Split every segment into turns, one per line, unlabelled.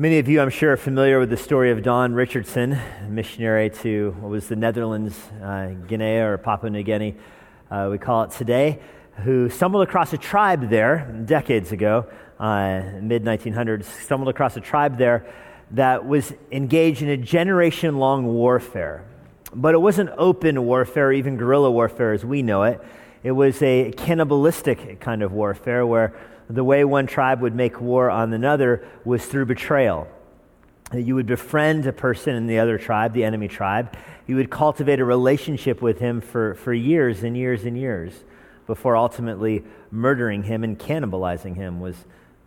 Many of you, I'm sure, are familiar with the story of Don Richardson, missionary to what was the Netherlands, uh, Guinea, or Papua New Guinea, uh, we call it today, who stumbled across a tribe there decades ago, uh, mid 1900s, stumbled across a tribe there that was engaged in a generation long warfare. But it wasn't open warfare, even guerrilla warfare as we know it. It was a cannibalistic kind of warfare where the way one tribe would make war on another was through betrayal. You would befriend a person in the other tribe, the enemy tribe. You would cultivate a relationship with him for, for years and years and years before ultimately murdering him and cannibalizing him was,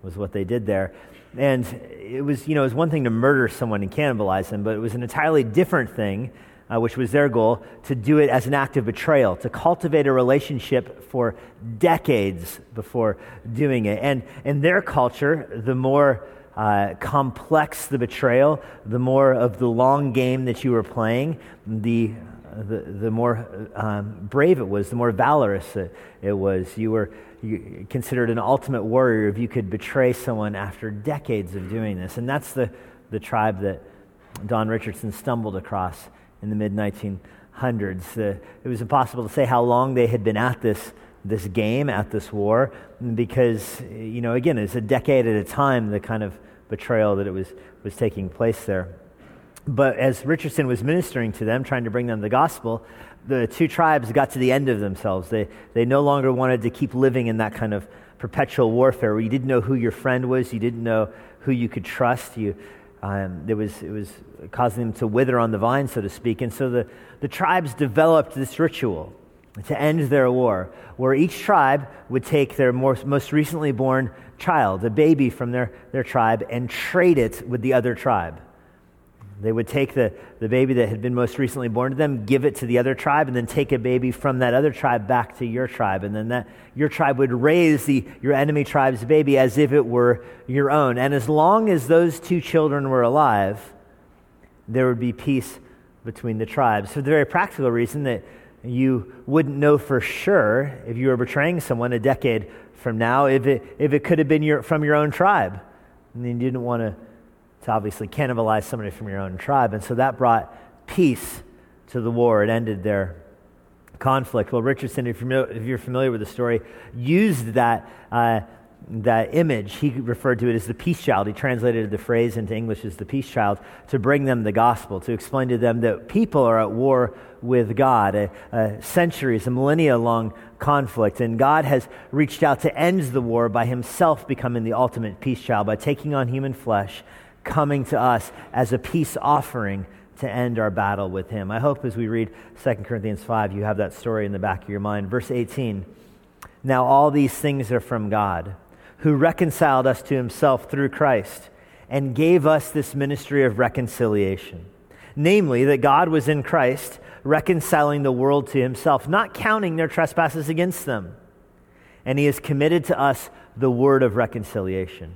was what they did there. And it was, you know, it was one thing to murder someone and cannibalize them, but it was an entirely different thing uh, which was their goal, to do it as an act of betrayal, to cultivate a relationship for decades before doing it. And in their culture, the more uh, complex the betrayal, the more of the long game that you were playing, the the, the more um, brave it was, the more valorous it, it was. You were you considered an ultimate warrior if you could betray someone after decades of doing this. And that's the, the tribe that Don Richardson stumbled across in the mid 1900s. Uh, it was impossible to say how long they had been at this, this game, at this war, because, you know, again, it's a decade at a time, the kind of betrayal that it was, was taking place there. But as Richardson was ministering to them, trying to bring them the gospel, the two tribes got to the end of themselves. They, they no longer wanted to keep living in that kind of perpetual warfare where you didn't know who your friend was, you didn't know who you could trust. You, um, it, was, it was causing them to wither on the vine, so to speak. And so the, the tribes developed this ritual to end their war, where each tribe would take their most, most recently born child, a baby from their, their tribe, and trade it with the other tribe. They would take the, the baby that had been most recently born to them, give it to the other tribe, and then take a baby from that other tribe back to your tribe. And then that, your tribe would raise the, your enemy tribe's baby as if it were your own. And as long as those two children were alive, there would be peace between the tribes. For the very practical reason that you wouldn't know for sure if you were betraying someone a decade from now if it, if it could have been your, from your own tribe. And you didn't want to to obviously cannibalize somebody from your own tribe. And so that brought peace to the war. It ended their conflict. Well, Richardson, if you're, familiar with the story, used that, uh, that image. He referred to it as the peace child. He translated the phrase into English as the peace child to bring them the gospel, to explain to them that people are at war with God, a, a centuries, a millennia long conflict. And God has reached out to end the war by himself becoming the ultimate peace child, by taking on human flesh coming to us as a peace offering to end our battle with him. I hope as we read 2 Corinthians 5, you have that story in the back of your mind. Verse 18 Now all these things are from God, who reconciled us to himself through Christ and gave us this ministry of reconciliation. Namely, that God was in Christ, reconciling the world to himself, not counting their trespasses against them. And he has committed to us the word of reconciliation.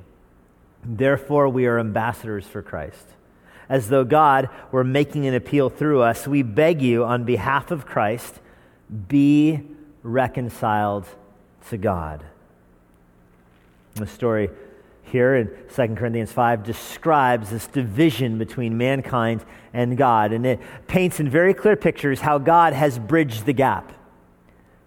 Therefore, we are ambassadors for Christ. As though God were making an appeal through us, we beg you on behalf of Christ, be reconciled to God. The story here in 2 Corinthians 5 describes this division between mankind and God, and it paints in very clear pictures how God has bridged the gap.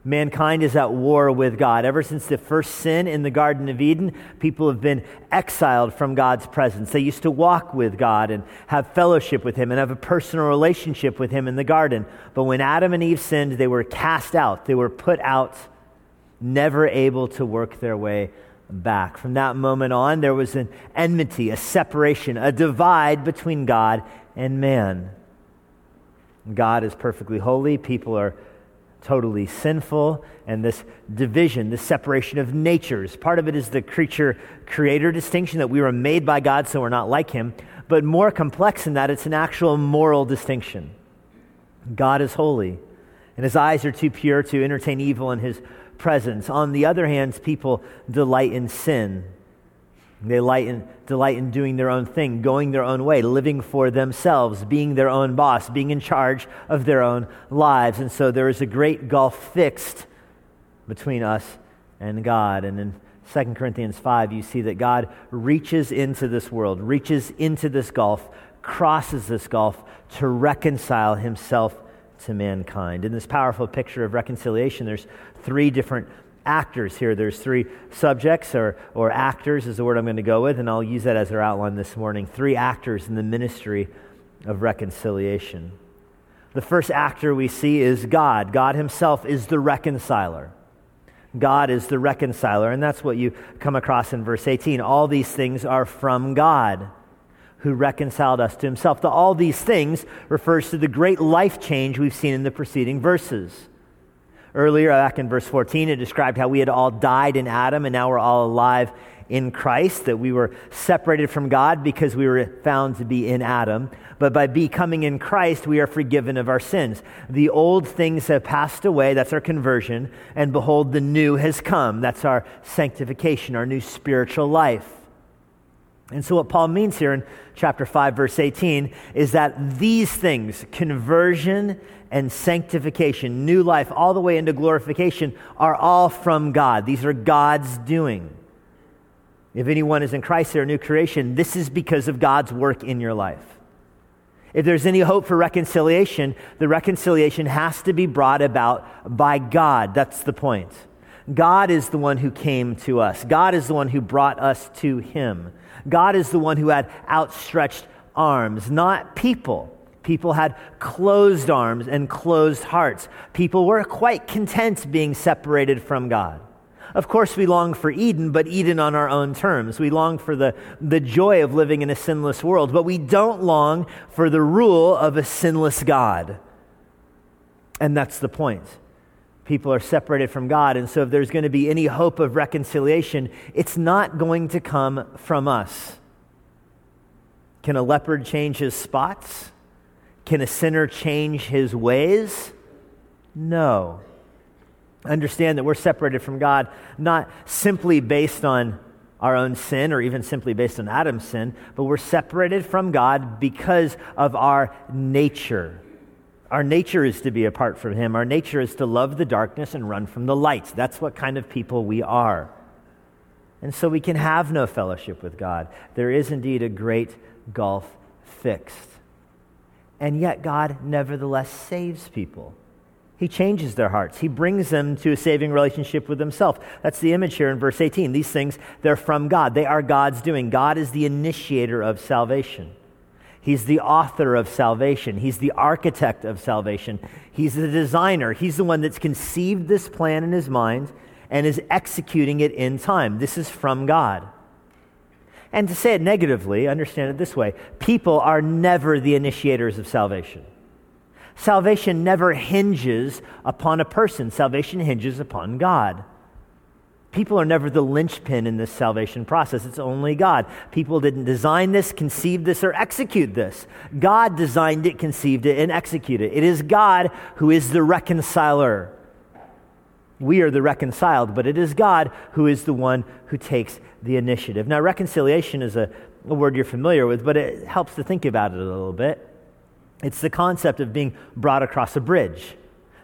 Mankind is at war with God. Ever since the first sin in the Garden of Eden, people have been exiled from God's presence. They used to walk with God and have fellowship with Him and have a personal relationship with Him in the garden. But when Adam and Eve sinned, they were cast out, they were put out, never able to work their way back. From that moment on, there was an enmity, a separation, a divide between God and man. God is perfectly holy, people are totally sinful, and this division, this separation of natures. Part of it is the creature creator distinction that we were made by God, so we're not like Him. But more complex than that, it's an actual moral distinction. God is holy, and His eyes are too pure to entertain evil in His presence. On the other hand, people delight in sin they delight in, delight in doing their own thing, going their own way, living for themselves, being their own boss, being in charge of their own lives. And so there is a great gulf fixed between us and God. And in 2 Corinthians 5, you see that God reaches into this world, reaches into this gulf, crosses this gulf to reconcile himself to mankind. In this powerful picture of reconciliation, there's three different actors here. There's three subjects, or, or actors is the word I'm going to go with, and I'll use that as our outline this morning. Three actors in the ministry of reconciliation. The first actor we see is God. God Himself is the reconciler. God is the reconciler, and that's what you come across in verse 18. All these things are from God who reconciled us to himself. The all these things refers to the great life change we've seen in the preceding verses. Earlier, back in verse 14, it described how we had all died in Adam and now we're all alive in Christ, that we were separated from God because we were found to be in Adam. But by becoming in Christ, we are forgiven of our sins. The old things have passed away, that's our conversion, and behold, the new has come. That's our sanctification, our new spiritual life. And so, what Paul means here in chapter 5, verse 18, is that these things, conversion and sanctification, new life, all the way into glorification, are all from God. These are God's doing. If anyone is in Christ, they're a new creation. This is because of God's work in your life. If there's any hope for reconciliation, the reconciliation has to be brought about by God. That's the point. God is the one who came to us, God is the one who brought us to Him. God is the one who had outstretched arms, not people. People had closed arms and closed hearts. People were quite content being separated from God. Of course, we long for Eden, but Eden on our own terms. We long for the, the joy of living in a sinless world, but we don't long for the rule of a sinless God. And that's the point. People are separated from God, and so if there's going to be any hope of reconciliation, it's not going to come from us. Can a leopard change his spots? Can a sinner change his ways? No. Understand that we're separated from God not simply based on our own sin or even simply based on Adam's sin, but we're separated from God because of our nature. Our nature is to be apart from Him. Our nature is to love the darkness and run from the light. That's what kind of people we are. And so we can have no fellowship with God. There is indeed a great gulf fixed. And yet, God nevertheless saves people. He changes their hearts. He brings them to a saving relationship with Himself. That's the image here in verse 18. These things, they're from God. They are God's doing. God is the initiator of salvation. He's the author of salvation. He's the architect of salvation. He's the designer. He's the one that's conceived this plan in his mind and is executing it in time. This is from God. And to say it negatively, understand it this way people are never the initiators of salvation. Salvation never hinges upon a person, salvation hinges upon God. People are never the linchpin in this salvation process. It's only God. People didn't design this, conceive this, or execute this. God designed it, conceived it, and executed it. It is God who is the reconciler. We are the reconciled, but it is God who is the one who takes the initiative. Now, reconciliation is a, a word you're familiar with, but it helps to think about it a little bit. It's the concept of being brought across a bridge.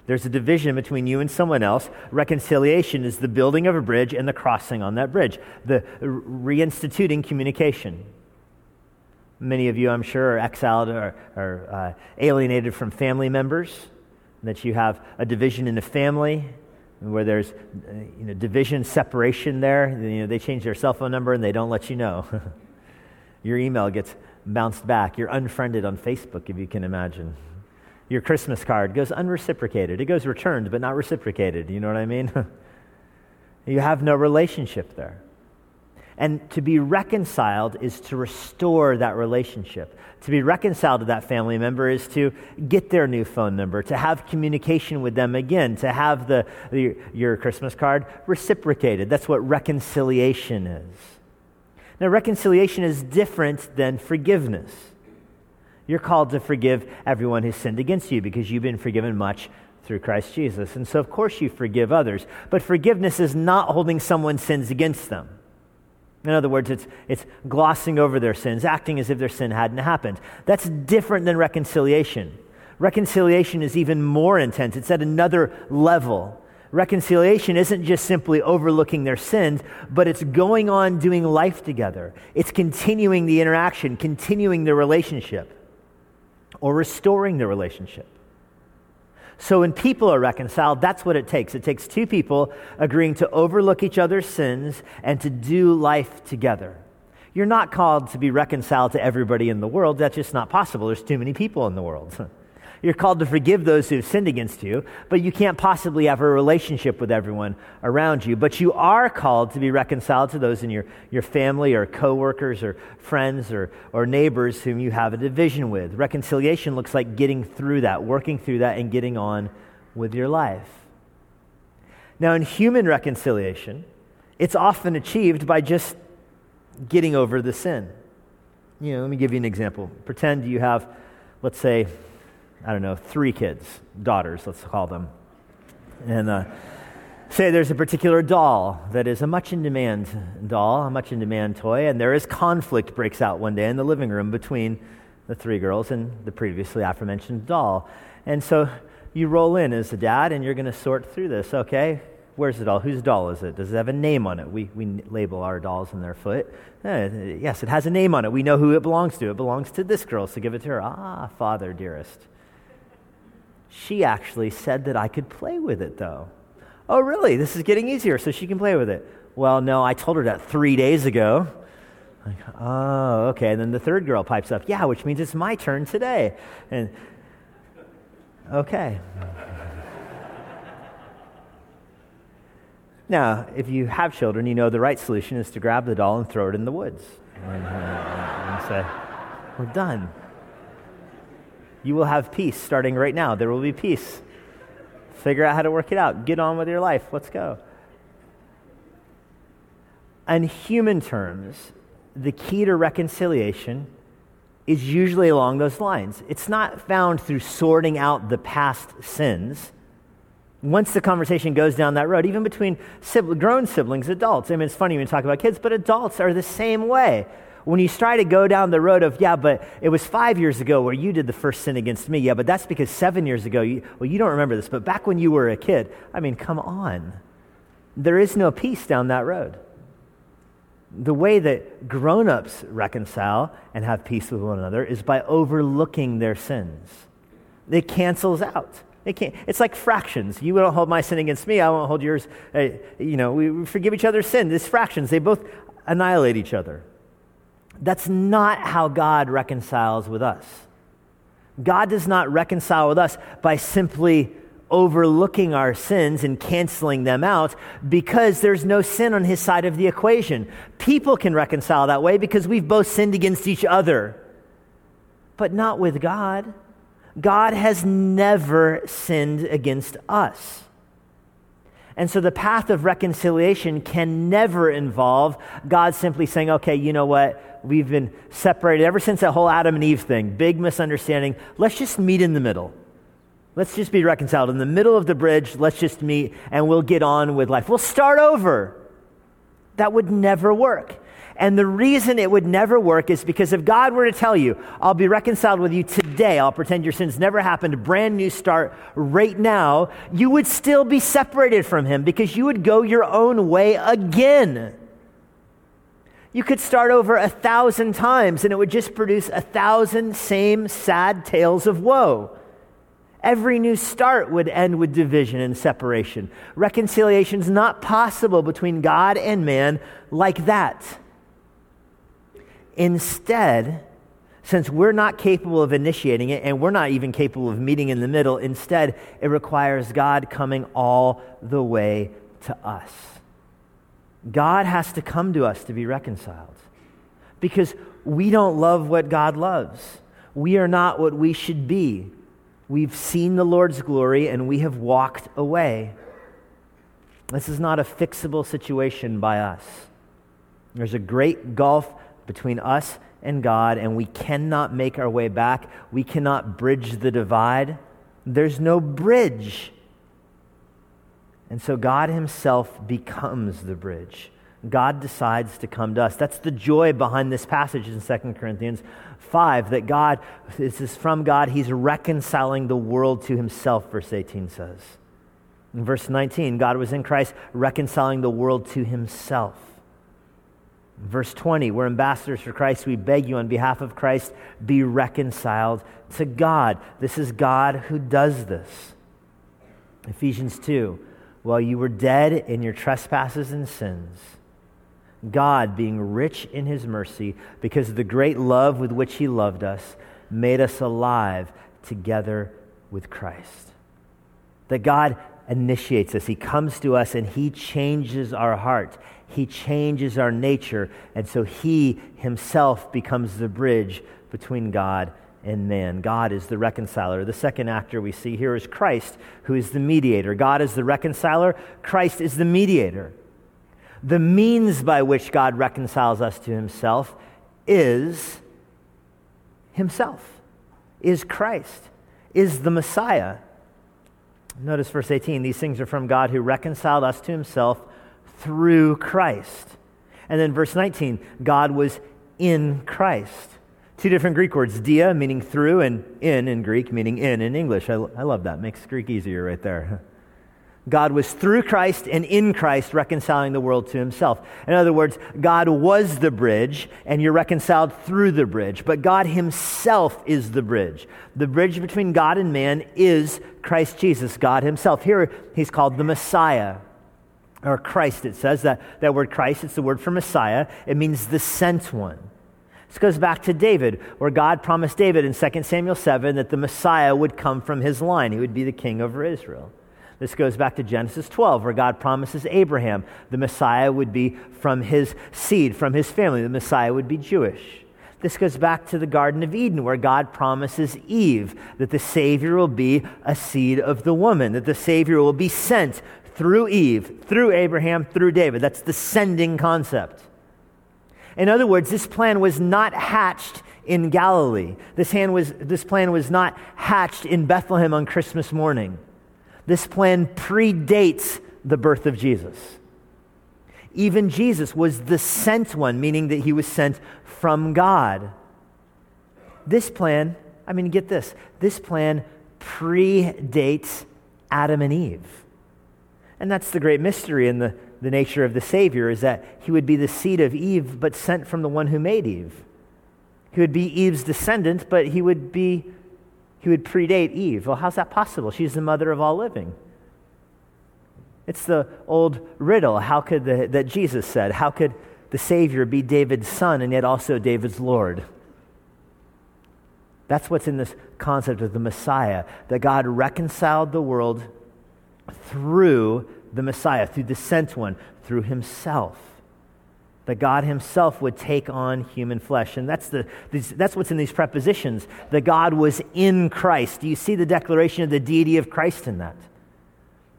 There's a division between you and someone else. Reconciliation is the building of a bridge and the crossing on that bridge, the reinstituting communication. Many of you, I'm sure, are exiled or, or uh, alienated from family members, that you have a division in the family where there's you know, division, separation there. You know, they change their cell phone number and they don't let you know. Your email gets bounced back. You're unfriended on Facebook, if you can imagine. Your Christmas card goes unreciprocated. It goes returned, but not reciprocated. You know what I mean? you have no relationship there. And to be reconciled is to restore that relationship. To be reconciled to that family member is to get their new phone number, to have communication with them again, to have the, the, your Christmas card reciprocated. That's what reconciliation is. Now, reconciliation is different than forgiveness. You're called to forgive everyone who's sinned against you because you've been forgiven much through Christ Jesus. And so, of course, you forgive others. But forgiveness is not holding someone's sins against them. In other words, it's, it's glossing over their sins, acting as if their sin hadn't happened. That's different than reconciliation. Reconciliation is even more intense, it's at another level Reconciliation isn't just simply overlooking their sins, but it's going on doing life together. It's continuing the interaction, continuing the relationship, or restoring the relationship. So when people are reconciled, that's what it takes. It takes two people agreeing to overlook each other's sins and to do life together. You're not called to be reconciled to everybody in the world. That's just not possible. There's too many people in the world. You're called to forgive those who have sinned against you, but you can't possibly have a relationship with everyone around you. But you are called to be reconciled to those in your, your family or coworkers or friends or, or neighbors whom you have a division with. Reconciliation looks like getting through that, working through that, and getting on with your life. Now, in human reconciliation, it's often achieved by just getting over the sin. You know, let me give you an example. Pretend you have, let's say, I don't know, three kids, daughters, let's call them. And uh, say there's a particular doll that is a much in demand doll, a much in demand toy, and there is conflict breaks out one day in the living room between the three girls and the previously aforementioned doll. And so you roll in as a dad and you're going to sort through this. Okay, where's the doll? Whose doll is it? Does it have a name on it? We, we label our dolls in their foot. Uh, yes, it has a name on it. We know who it belongs to. It belongs to this girl, so give it to her. Ah, father, dearest. She actually said that I could play with it, though. Oh, really? This is getting easier, so she can play with it. Well, no, I told her that three days ago. Like, oh, okay. And then the third girl pipes up, yeah, which means it's my turn today. And okay. now, if you have children, you know the right solution is to grab the doll and throw it in the woods and, and say, we're done. You will have peace starting right now. There will be peace. Figure out how to work it out. Get on with your life. Let's go. In human terms, the key to reconciliation is usually along those lines. It's not found through sorting out the past sins. Once the conversation goes down that road, even between sibling, grown siblings, adults, I mean, it's funny when you talk about kids, but adults are the same way when you try to go down the road of, yeah, but it was five years ago where you did the first sin against me. Yeah, but that's because seven years ago, you, well, you don't remember this, but back when you were a kid, I mean, come on. There is no peace down that road. The way that grown ups reconcile and have peace with one another is by overlooking their sins. It cancels out. It can't, it's like fractions. You don't hold my sin against me, I won't hold yours. Uh, you know, we forgive each other's sin. These fractions, they both annihilate each other. That's not how God reconciles with us. God does not reconcile with us by simply overlooking our sins and canceling them out because there's no sin on his side of the equation. People can reconcile that way because we've both sinned against each other, but not with God. God has never sinned against us. And so the path of reconciliation can never involve God simply saying, okay, you know what? We've been separated ever since that whole Adam and Eve thing, big misunderstanding. Let's just meet in the middle. Let's just be reconciled. In the middle of the bridge, let's just meet and we'll get on with life. We'll start over. That would never work. And the reason it would never work is because if God were to tell you, I'll be reconciled with you today, I'll pretend your sins never happened, brand new start right now, you would still be separated from Him because you would go your own way again. You could start over a thousand times and it would just produce a thousand same sad tales of woe. Every new start would end with division and separation. Reconciliation is not possible between God and man like that. Instead, since we're not capable of initiating it and we're not even capable of meeting in the middle, instead, it requires God coming all the way to us. God has to come to us to be reconciled because we don't love what God loves. We are not what we should be. We've seen the Lord's glory and we have walked away. This is not a fixable situation by us. There's a great gulf between us and God, and we cannot make our way back. We cannot bridge the divide. There's no bridge. And so God Himself becomes the bridge. God decides to come to us. That's the joy behind this passage in 2 Corinthians 5 that God, this is from God, He's reconciling the world to Himself, verse 18 says. In verse 19, God was in Christ reconciling the world to himself. In verse 20, we're ambassadors for Christ. We beg you on behalf of Christ, be reconciled to God. This is God who does this. Ephesians 2, while you were dead in your trespasses and sins, God, being rich in his mercy, because of the great love with which he loved us, made us alive together with Christ. That God initiates us, he comes to us, and he changes our heart. He changes our nature, and so he himself becomes the bridge between God and man. God is the reconciler. The second actor we see here is Christ, who is the mediator. God is the reconciler, Christ is the mediator. The means by which God reconciles us to himself is himself, is Christ, is the Messiah. Notice verse 18 these things are from God who reconciled us to himself through Christ. And then verse 19 God was in Christ. Two different Greek words, dia meaning through, and in in Greek meaning in in English. I, I love that. Makes Greek easier right there. God was through Christ and in Christ reconciling the world to himself. In other words, God was the bridge and you're reconciled through the bridge, but God himself is the bridge. The bridge between God and man is Christ Jesus, God himself. Here he's called the Messiah or Christ, it says. That, that word Christ, it's the word for Messiah. It means the sent one. This goes back to David, where God promised David in 2 Samuel 7 that the Messiah would come from his line. He would be the king over Israel. This goes back to Genesis 12, where God promises Abraham the Messiah would be from his seed, from his family. The Messiah would be Jewish. This goes back to the Garden of Eden, where God promises Eve that the Savior will be a seed of the woman, that the Savior will be sent through Eve, through Abraham, through David. That's the sending concept. In other words, this plan was not hatched in Galilee. This, was, this plan was not hatched in Bethlehem on Christmas morning. This plan predates the birth of Jesus. Even Jesus was the sent one, meaning that he was sent from God. This plan, I mean, get this, this plan predates Adam and Eve. And that's the great mystery in the, the nature of the Savior is that he would be the seed of Eve, but sent from the one who made Eve. He would be Eve's descendant, but he would be he would predate Eve. Well, how's that possible? She's the mother of all living. It's the old riddle how could the, that Jesus said, how could the Savior be David's son and yet also David's Lord? That's what's in this concept of the Messiah, that God reconciled the world through the Messiah, through the sent one, through himself that God Himself would take on human flesh. And that's, the, that's what's in these prepositions that God was in Christ. Do you see the declaration of the deity of Christ in that?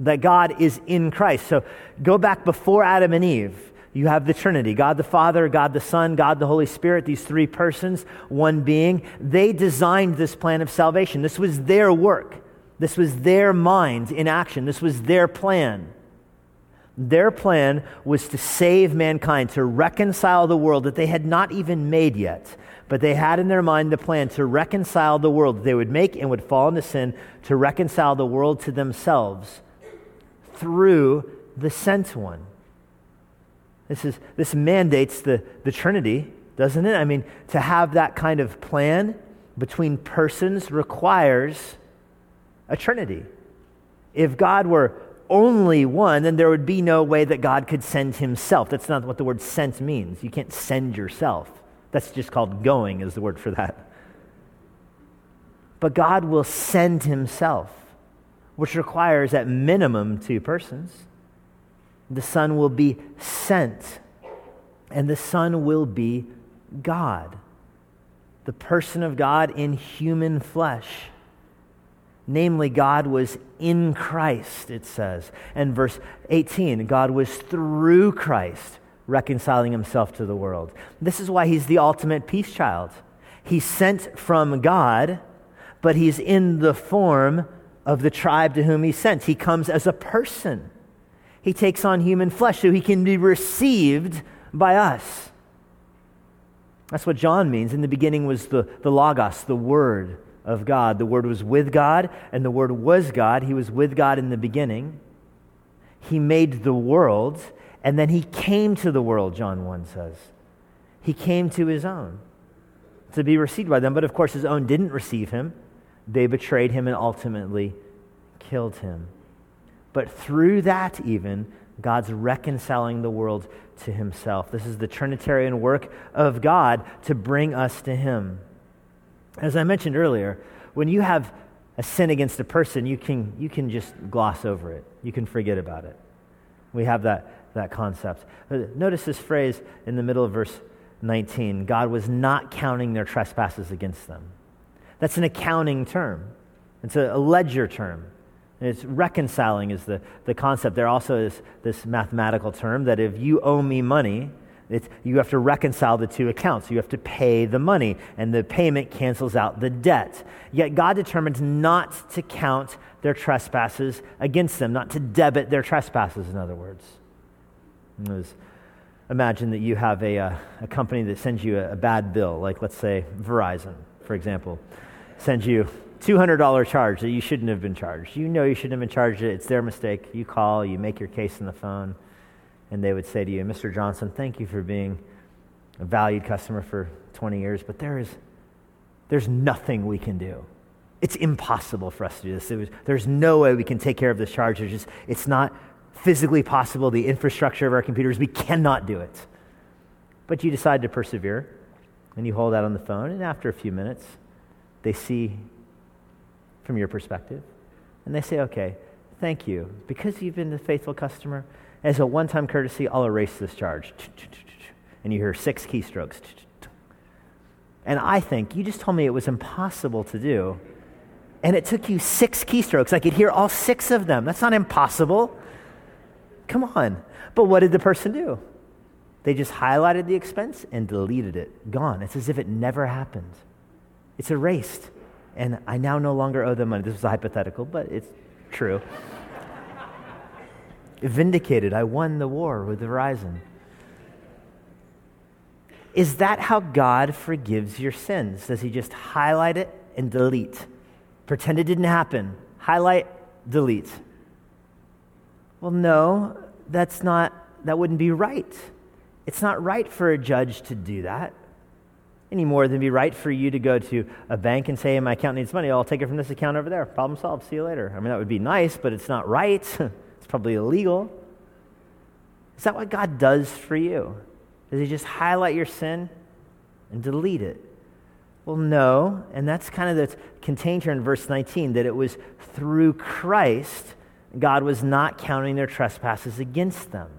That God is in Christ. So go back before Adam and Eve. You have the Trinity God the Father, God the Son, God the Holy Spirit, these three persons, one being. They designed this plan of salvation. This was their work, this was their mind in action, this was their plan. Their plan was to save mankind, to reconcile the world that they had not even made yet. But they had in their mind the plan to reconcile the world that they would make and would fall into sin, to reconcile the world to themselves through the sent one. This, is, this mandates the, the Trinity, doesn't it? I mean, to have that kind of plan between persons requires a Trinity. If God were only one, then there would be no way that God could send himself. That's not what the word sent means. You can't send yourself. That's just called going, is the word for that. But God will send himself, which requires at minimum two persons. The Son will be sent, and the Son will be God, the person of God in human flesh. Namely, God was in Christ, it says. And verse 18, God was through Christ reconciling himself to the world. This is why he's the ultimate peace child. He's sent from God, but he's in the form of the tribe to whom he's sent. He comes as a person. He takes on human flesh so he can be received by us. That's what John means. In the beginning was the, the Logos, the Word of God. The Word was with God, and the Word was God. He was with God in the beginning. He made the world, and then he came to the world, John 1 says. He came to his own to be received by them, but of course his own didn't receive him. They betrayed him and ultimately killed him. But through that, even, God's reconciling the world to himself. This is the Trinitarian work of God to bring us to him. As I mentioned earlier, when you have a sin against a person, you can, you can just gloss over it. You can forget about it. We have that, that concept. Uh, notice this phrase in the middle of verse 19 God was not counting their trespasses against them. That's an accounting term, it's a, a ledger term. It's reconciling is the, the concept. There also is this mathematical term that if you owe me money, it's, you have to reconcile the two accounts. You have to pay the money, and the payment cancels out the debt. Yet God determines not to count their trespasses against them, not to debit their trespasses, in other words. Was, imagine that you have a, uh, a, company that sends you a, a bad bill, like let's say Verizon, for example, sends you $200 charge that you shouldn't have been charged. You know you shouldn't have been charged it. It's their mistake. You call, you make your case on the phone, and they would say to you, Mr. Johnson, thank you for being a valued customer for 20 years, but there is, there's nothing we can do. It's impossible for us to do this. Was, there's no way we can take care of this charge. It's, just, it's not physically possible. The infrastructure of our computers, we cannot do it. But you decide to persevere, and you hold out on the phone, and after a few minutes, they see from your perspective. And they say, okay, thank you. Because you've been a faithful customer, as a one time courtesy, I'll erase this charge. And you hear six keystrokes. And I think you just told me it was impossible to do. And it took you six keystrokes. I could hear all six of them. That's not impossible. Come on. But what did the person do? They just highlighted the expense and deleted it. Gone. It's as if it never happened. It's erased and I now no longer owe them money. This was a hypothetical, but it's true. Vindicated, I won the war with Verizon. Is that how God forgives your sins? Does He just highlight it and delete? Pretend it didn't happen. Highlight, delete. Well, no, that's not, that wouldn't be right. It's not right for a judge to do that any more than be right for you to go to a bank and say, hey, my account needs money. I'll take it from this account over there. Problem solved. See you later. I mean, that would be nice, but it's not right. probably illegal. Is that what God does for you? Does He just highlight your sin and delete it? Well, no. And that's kind of the contained here in verse 19 that it was through Christ God was not counting their trespasses against them.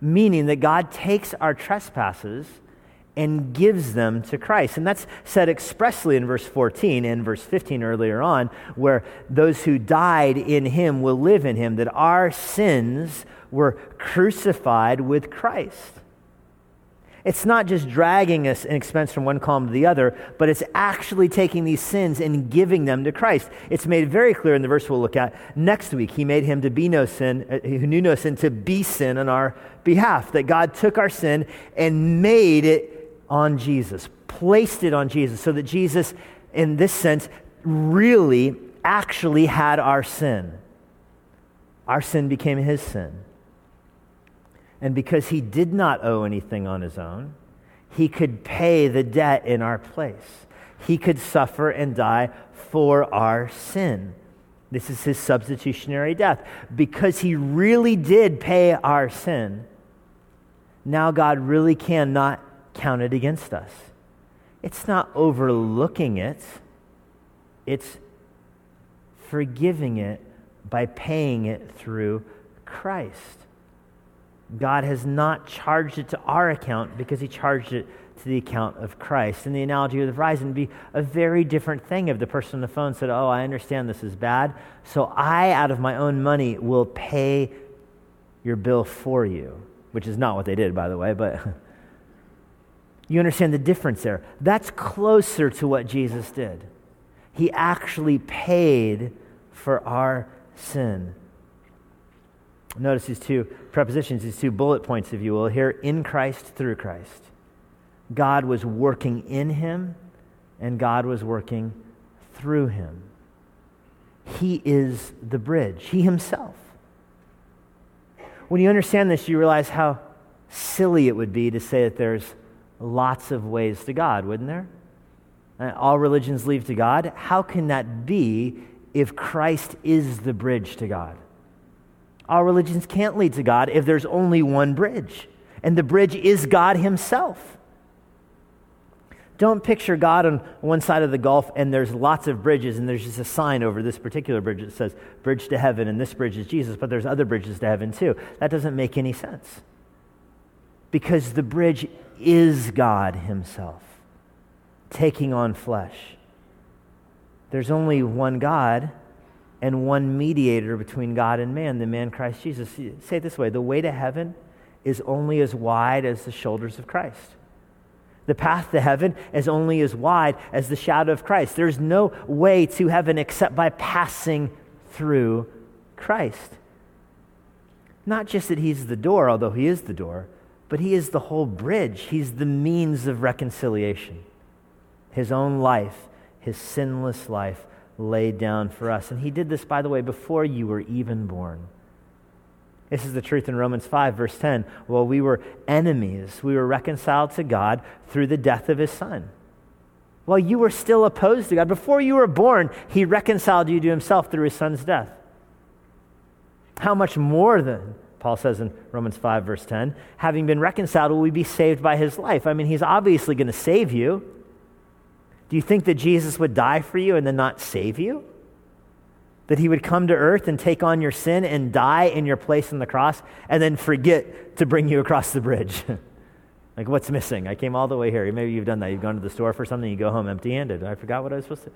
Meaning that God takes our trespasses and gives them to Christ. And that's said expressly in verse 14 and verse 15 earlier on, where those who died in him will live in him, that our sins were crucified with Christ. It's not just dragging us an expense from one column to the other, but it's actually taking these sins and giving them to Christ. It's made very clear in the verse we'll look at next week. He made him to be no sin, uh, who knew no sin, to be sin on our behalf. That God took our sin and made it on Jesus, placed it on Jesus, so that Jesus, in this sense, really actually had our sin. Our sin became his sin. And because he did not owe anything on his own, he could pay the debt in our place. He could suffer and die for our sin. This is his substitutionary death. Because he really did pay our sin, now God really cannot counted against us. It's not overlooking it, it's forgiving it by paying it through Christ. God has not charged it to our account because he charged it to the account of Christ. And the analogy with Verizon would be a very different thing if the person on the phone said, Oh, I understand this is bad, so I, out of my own money, will pay your bill for you, which is not what they did, by the way, but You understand the difference there? That's closer to what Jesus did. He actually paid for our sin. Notice these two prepositions, these two bullet points, if you will, here in Christ, through Christ. God was working in him, and God was working through him. He is the bridge, He Himself. when you understand this, you realize how silly it would be to say that there's lots of ways to God, wouldn't there? Uh, all religions lead to God. How can that be if Christ is the bridge to God? All religions can't lead to God if there's only one bridge, and the bridge is God Himself. Don't picture God on one side of the gulf and there's lots of bridges and there's just a sign over this particular bridge that says bridge to heaven and this bridge is Jesus, but there's other bridges to heaven too. That doesn't make any sense. Because the bridge is God Himself taking on flesh. There's only one God and one mediator between God and man, the man Christ Jesus. Say it this way the way to heaven is only as wide as the shoulders of Christ. The path to heaven is only as wide as the shadow of Christ. There's no way to heaven except by passing through Christ. Not just that he's the door, although he is the door, but he is the whole bridge. He's the means of reconciliation. His own life, his sinless life, laid down for us. And he did this, by the way, before you were even born. This is the truth in Romans 5, verse 10. Well, we were enemies. We were reconciled to God through the death of his son. While you were still opposed to God, before you were born, he reconciled you to himself through his son's death. How much more then, Paul says in Romans 5, verse 10, having been reconciled, will we be saved by his life? I mean, he's obviously going to save you. Do you think that Jesus would die for you and then not save you? that he would come to earth and take on your sin and die in your place on the cross and then forget to bring you across the bridge. like, what's missing? I came all the way here. Maybe you've done that. You've gone to the store for something, you go home empty handed. I forgot what I was supposed to.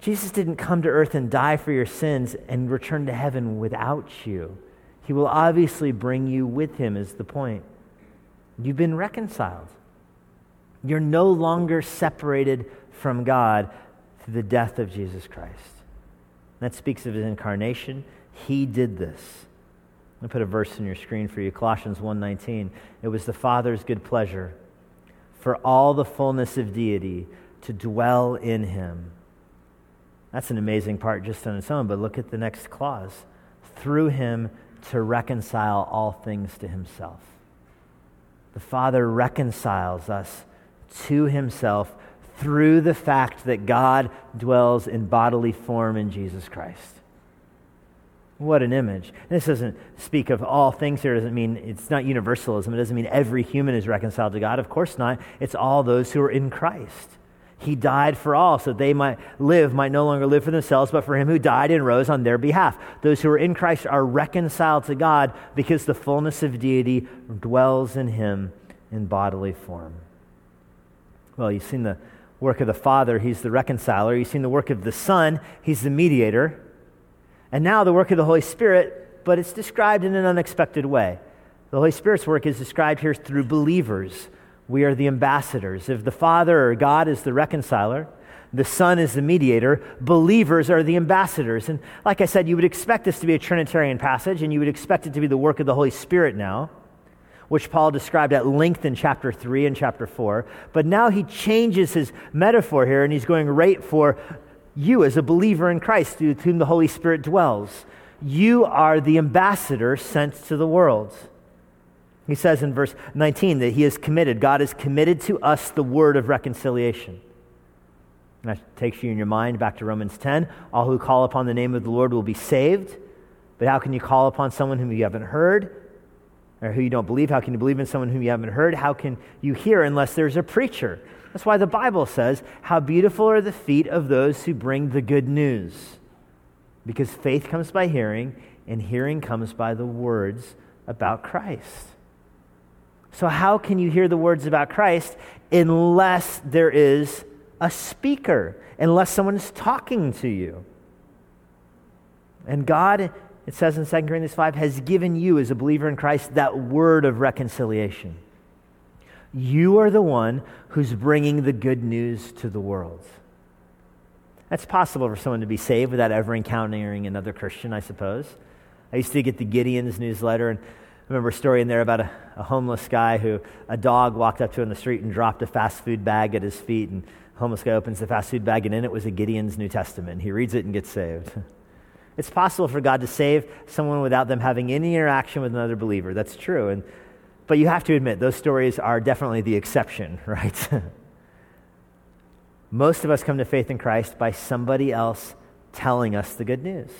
Jesus didn't come to earth and die for your sins and return to heaven without you. He will obviously bring you with him, is the point. You've been reconciled. You're no longer separated from God through the death of Jesus Christ. That speaks of his incarnation. He did this. Me put a verse in your screen for you Colossians 1:19. It was the Father's good pleasure for all the fullness of deity to dwell in him. That's an amazing part just on its own, but look at the next clause. Through him to reconcile all things to himself. The Father reconciles us to himself through the fact that God dwells in bodily form in Jesus Christ. What an image. This doesn't speak of all things here. It doesn't mean it's not universalism. It doesn't mean every human is reconciled to God. Of course not. It's all those who are in Christ. He died for all, so they might live, might no longer live for themselves, but for him who died and rose on their behalf. Those who are in Christ are reconciled to God because the fullness of deity dwells in him in bodily form. Well, you've seen the work of the Father, he's the reconciler. You've seen the work of the Son, he's the mediator. And now the work of the Holy Spirit, but it's described in an unexpected way. The Holy Spirit's work is described here through believers. We are the ambassadors. If the Father or God is the reconciler, the Son is the mediator, believers are the ambassadors. And like I said, you would expect this to be a Trinitarian passage, and you would expect it to be the work of the Holy Spirit now which Paul described at length in chapter 3 and chapter 4. But now he changes his metaphor here and he's going right for you as a believer in Christ, through whom the Holy Spirit dwells. You are the ambassador sent to the world. He says in verse 19 that he is committed, God has committed to us the word of reconciliation. And that takes you in your mind back to Romans 10. All who call upon the name of the Lord will be saved. But how can you call upon someone whom you haven't heard? or who you don't believe? How can you believe in someone whom you haven't heard? How can you hear unless there's a preacher? That's why the Bible says, How beautiful are the feet of those who bring the good news. Because faith comes by hearing, and hearing comes by the words about Christ. So, how can you hear the words about Christ unless there is a speaker, unless someone is talking to you? And God it says in 2 Corinthians 5, has given you as a believer in Christ that word of reconciliation. You are the one who's bringing the good news to the world. That's possible for someone to be saved without ever encountering another Christian, I suppose. I used to get the Gideon's newsletter, and remember a story in there about a, a homeless guy who a dog walked up to in the street and dropped a fast food bag at his feet, and the homeless guy opens the fast food bag, and in it was a Gideon's New Testament. He reads it and gets saved. It's possible for God to save someone without them having any interaction with another believer. That's true. And, but you have to admit, those stories are definitely the exception, right? Most of us come to faith in Christ by somebody else telling us the good news.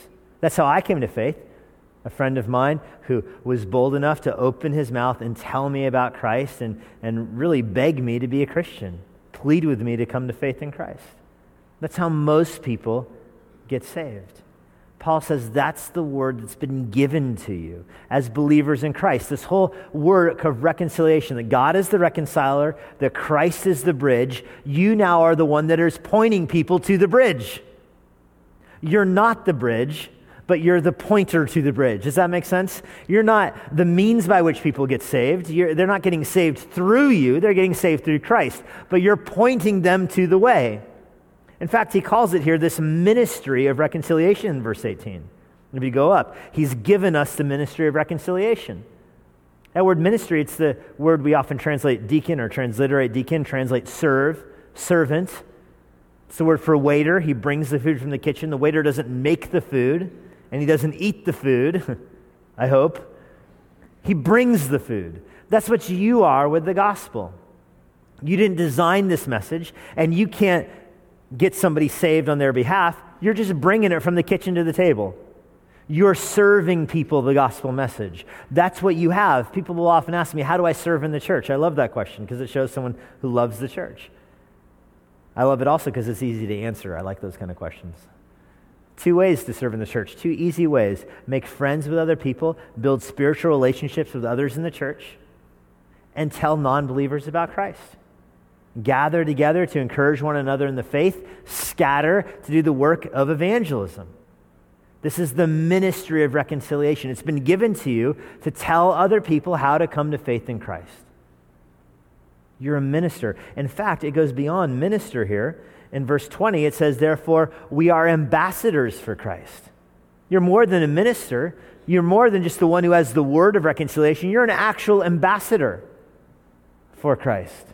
That's how I came to faith. A friend of mine who was bold enough to open his mouth and tell me about Christ and, and really beg me to be a Christian, plead with me to come to faith in Christ. That's how most people get saved. Paul says that's the word that's been given to you as believers in Christ. This whole work of reconciliation that God is the reconciler, that Christ is the bridge. You now are the one that is pointing people to the bridge. You're not the bridge, but you're the pointer to the bridge. Does that make sense? You're not the means by which people get saved. You're, they're not getting saved through you, they're getting saved through Christ, but you're pointing them to the way. In fact, he calls it here this ministry of reconciliation in verse 18. If you go up, he's given us the ministry of reconciliation. That word ministry, it's the word we often translate deacon or transliterate deacon, translate serve, servant. It's the word for waiter. He brings the food from the kitchen. The waiter doesn't make the food, and he doesn't eat the food, I hope. He brings the food. That's what you are with the gospel. You didn't design this message, and you can't get somebody saved on their behalf. You're just bringing it from the kitchen to the table. You're serving people the gospel message. That's what you have. People will often ask me, How do I serve in the church? I love that question because it shows someone who loves the church. I love it also because it's easy to answer. I like those kind of questions. Two ways to serve in the church, two easy ways make friends with other people, build spiritual relationships with others in the church, and tell non believers about Christ gather together to encourage one another in the faith, scatter to do the work of evangelism. This is the ministry of reconciliation. It's been given to you to tell other people how to come to faith in Christ. You're a minister. In fact, it goes beyond minister here. In verse 20, it says, Therefore, we are ambassadors for Christ. You're more than a minister, you're more than just the one who has the word of reconciliation. You're an actual ambassador for Christ.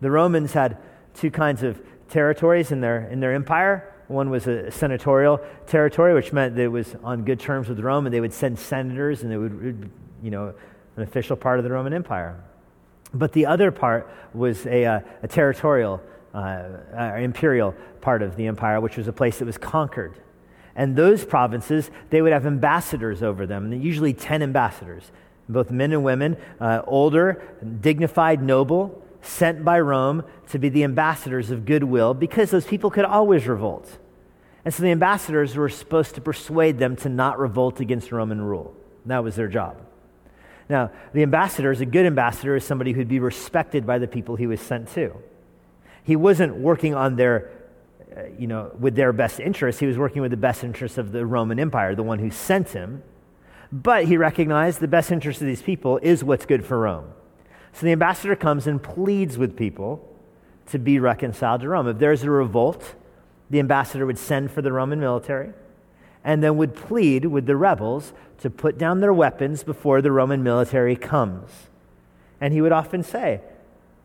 The Romans had two kinds of territories in their, in their empire. One was a senatorial territory, which meant that it was on good terms with Rome, and they would send senators, and it would, you know, an official part of the Roman Empire. But the other part was a, uh, a territorial, uh, uh, imperial part of the empire, which was a place that was conquered. And those provinces, they would have ambassadors over them, usually 10 ambassadors, both men and women, uh, older, dignified, noble, sent by Rome to be the ambassadors of goodwill because those people could always revolt. And so the ambassadors were supposed to persuade them to not revolt against Roman rule. That was their job. Now, the ambassador, is a good ambassador, is somebody who'd be respected by the people he was sent to. He wasn't working on their, uh, you know, with their best interests. He was working with the best interests of the Roman Empire, the one who sent him. But he recognized the best interest of these people is what's good for Rome. So the ambassador comes and pleads with people to be reconciled to Rome. If there's a revolt, the ambassador would send for the Roman military and then would plead with the rebels to put down their weapons before the Roman military comes. And he would often say,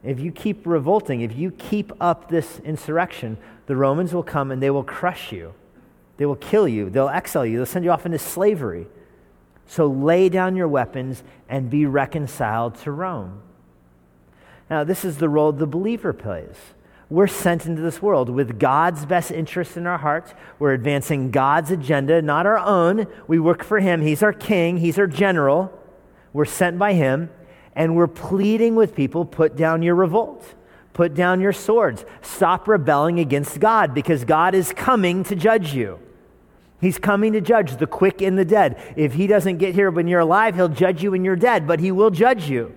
if you keep revolting, if you keep up this insurrection, the Romans will come and they will crush you. They will kill you. They'll exile you. They'll send you off into slavery. So lay down your weapons and be reconciled to Rome. Now, this is the role the believer plays. We're sent into this world with God's best interests in our hearts. We're advancing God's agenda, not our own. We work for Him. He's our king, He's our general. We're sent by Him, and we're pleading with people put down your revolt, put down your swords, stop rebelling against God because God is coming to judge you. He's coming to judge the quick and the dead. If He doesn't get here when you're alive, He'll judge you when you're dead, but He will judge you.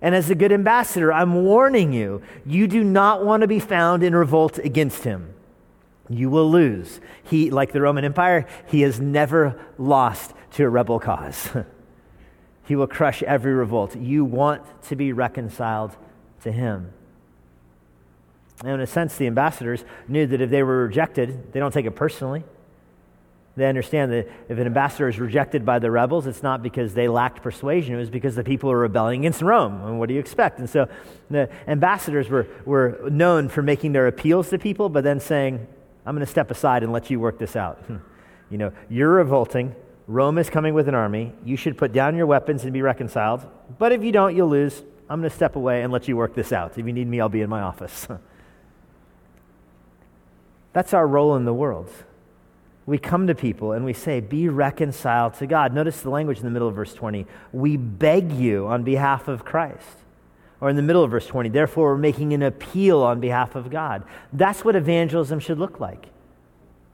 And as a good ambassador, I'm warning you, you do not want to be found in revolt against him. You will lose. He, like the Roman Empire, he has never lost to a rebel cause. he will crush every revolt. You want to be reconciled to him. And in a sense, the ambassadors knew that if they were rejected, they don't take it personally. They understand that if an ambassador is rejected by the rebels, it's not because they lacked persuasion, it was because the people were rebelling against Rome. And what do you expect? And so the ambassadors were, were known for making their appeals to people, but then saying, I'm going to step aside and let you work this out. You know, you're revolting. Rome is coming with an army. You should put down your weapons and be reconciled. But if you don't, you'll lose. I'm going to step away and let you work this out. If you need me, I'll be in my office. That's our role in the world. We come to people and we say, Be reconciled to God. Notice the language in the middle of verse 20. We beg you on behalf of Christ. Or in the middle of verse 20, therefore, we're making an appeal on behalf of God. That's what evangelism should look like.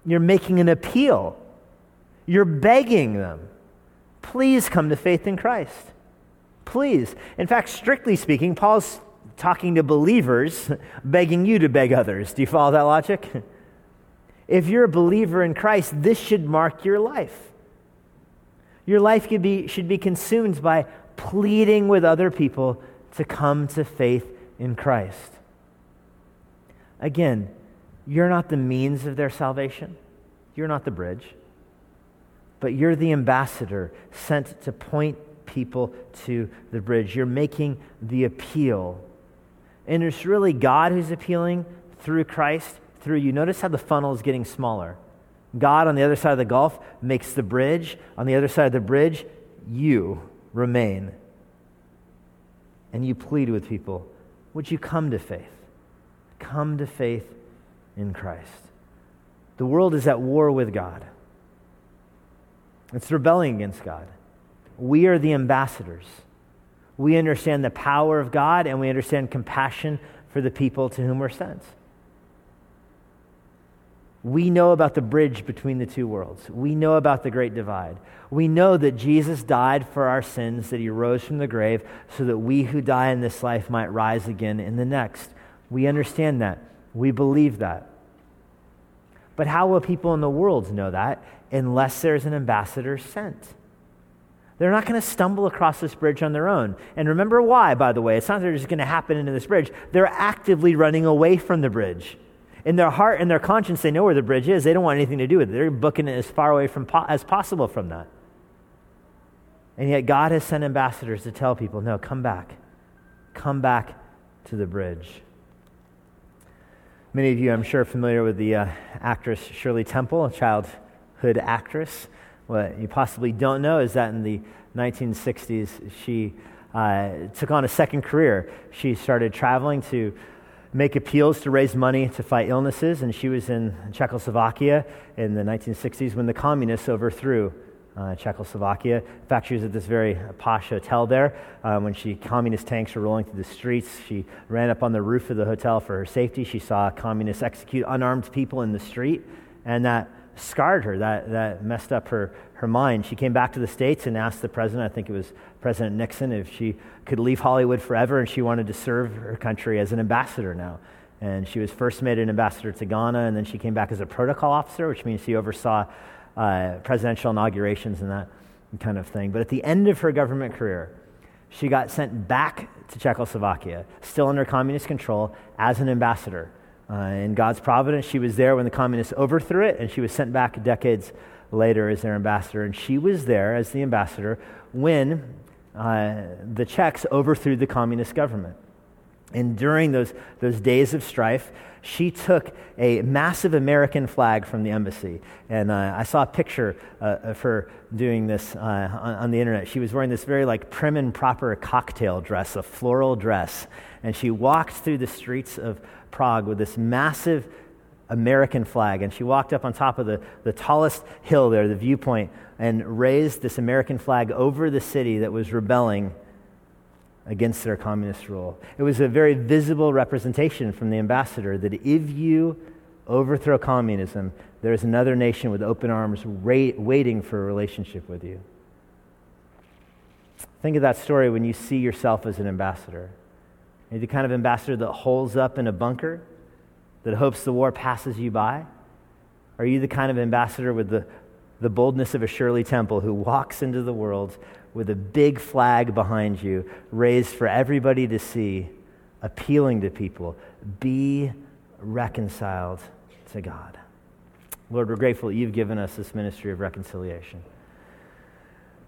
You're making an appeal you're begging them, please come to faith in Christ. Please. In fact, strictly speaking, Paul's talking to believers, begging you to beg others. Do you follow that logic? If you're a believer in Christ, this should mark your life. Your life be, should be consumed by pleading with other people to come to faith in Christ. Again, you're not the means of their salvation, you're not the bridge but you're the ambassador sent to point people to the bridge. You're making the appeal. And it's really God who's appealing through Christ, through you. Notice how the funnel is getting smaller. God on the other side of the gulf makes the bridge. On the other side of the bridge, you remain. And you plead with people Would you come to faith? Come to faith in Christ. The world is at war with God. It's rebelling against God. We are the ambassadors. We understand the power of God and we understand compassion for the people to whom we're sent. We know about the bridge between the two worlds. We know about the great divide. We know that Jesus died for our sins, that he rose from the grave, so that we who die in this life might rise again in the next. We understand that. We believe that. But how will people in the world know that unless there's an ambassador sent? They're not going to stumble across this bridge on their own. And remember why, by the way. It's not that they're just going to happen into this bridge. They're actively running away from the bridge. In their heart and their conscience, they know where the bridge is. They don't want anything to do with it. They're booking it as far away from po- as possible from that. And yet, God has sent ambassadors to tell people no, come back. Come back to the bridge. Many of you, I'm sure, are familiar with the uh, actress Shirley Temple, a childhood actress. What you possibly don't know is that in the 1960s, she uh, took on a second career. She started traveling to make appeals to raise money to fight illnesses, and she was in Czechoslovakia in the 1960s when the communists overthrew uh, Czechoslovakia. In fact, she was at this very posh hotel there. Uh, when she communist tanks were rolling through the streets, she ran up on the roof of the hotel for her safety. She saw communists execute unarmed people in the street, and that scarred her. That, that messed up her, her mind. She came back to the States and asked the president, I think it was President Nixon, if she could leave Hollywood forever, and she wanted to serve her country as an ambassador now. And she was first made an ambassador to Ghana, and then she came back as a protocol officer, which means she oversaw uh, presidential inaugurations and that kind of thing. But at the end of her government career, she got sent back to Czechoslovakia, still under communist control, as an ambassador. Uh, in God's providence, she was there when the communists overthrew it, and she was sent back decades later as their ambassador. And she was there as the ambassador when uh, the Czechs overthrew the communist government. And during those, those days of strife, she took a massive American flag from the embassy. And uh, I saw a picture uh, of her doing this uh, on, on, the internet. She was wearing this very like prim and proper cocktail dress, a floral dress. And she walked through the streets of Prague with this massive American flag. And she walked up on top of the, the tallest hill there, the viewpoint, and raised this American flag over the city that was rebelling against their communist rule. It was a very visible representation from the ambassador that if you overthrow communism, there is another nation with open arms waiting for a relationship with you. Think of that story when you see yourself as an ambassador. Are you the kind of ambassador that holds up in a bunker, that hopes the war passes you by? Are you the kind of ambassador with the, the boldness of a Shirley Temple who walks into the world with a big flag behind you, raised for everybody to see, appealing to people be reconciled to God. Lord, we're grateful that you've given us this ministry of reconciliation.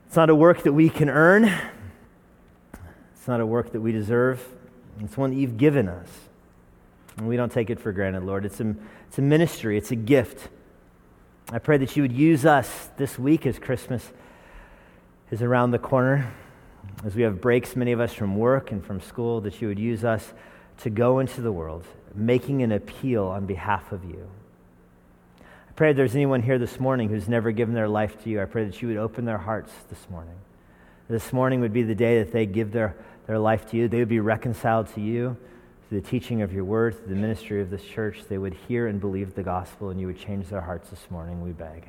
It's not a work that we can earn, it's not a work that we deserve. It's one that you've given us. And we don't take it for granted, Lord. It's a, it's a ministry, it's a gift. I pray that you would use us this week as Christmas is around the corner, as we have breaks, many of us from work and from school, that you would use us to go into the world, making an appeal on behalf of you. I pray if there's anyone here this morning who's never given their life to you, I pray that you would open their hearts this morning. This morning would be the day that they give their, their life to you. They would be reconciled to you through the teaching of your word, through the ministry of this church. They would hear and believe the gospel, and you would change their hearts this morning, we beg.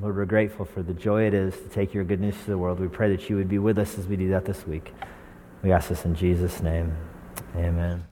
Lord, we're grateful for the joy it is to take your good news to the world. We pray that you would be with us as we do that this week. We ask this in Jesus' name. Amen.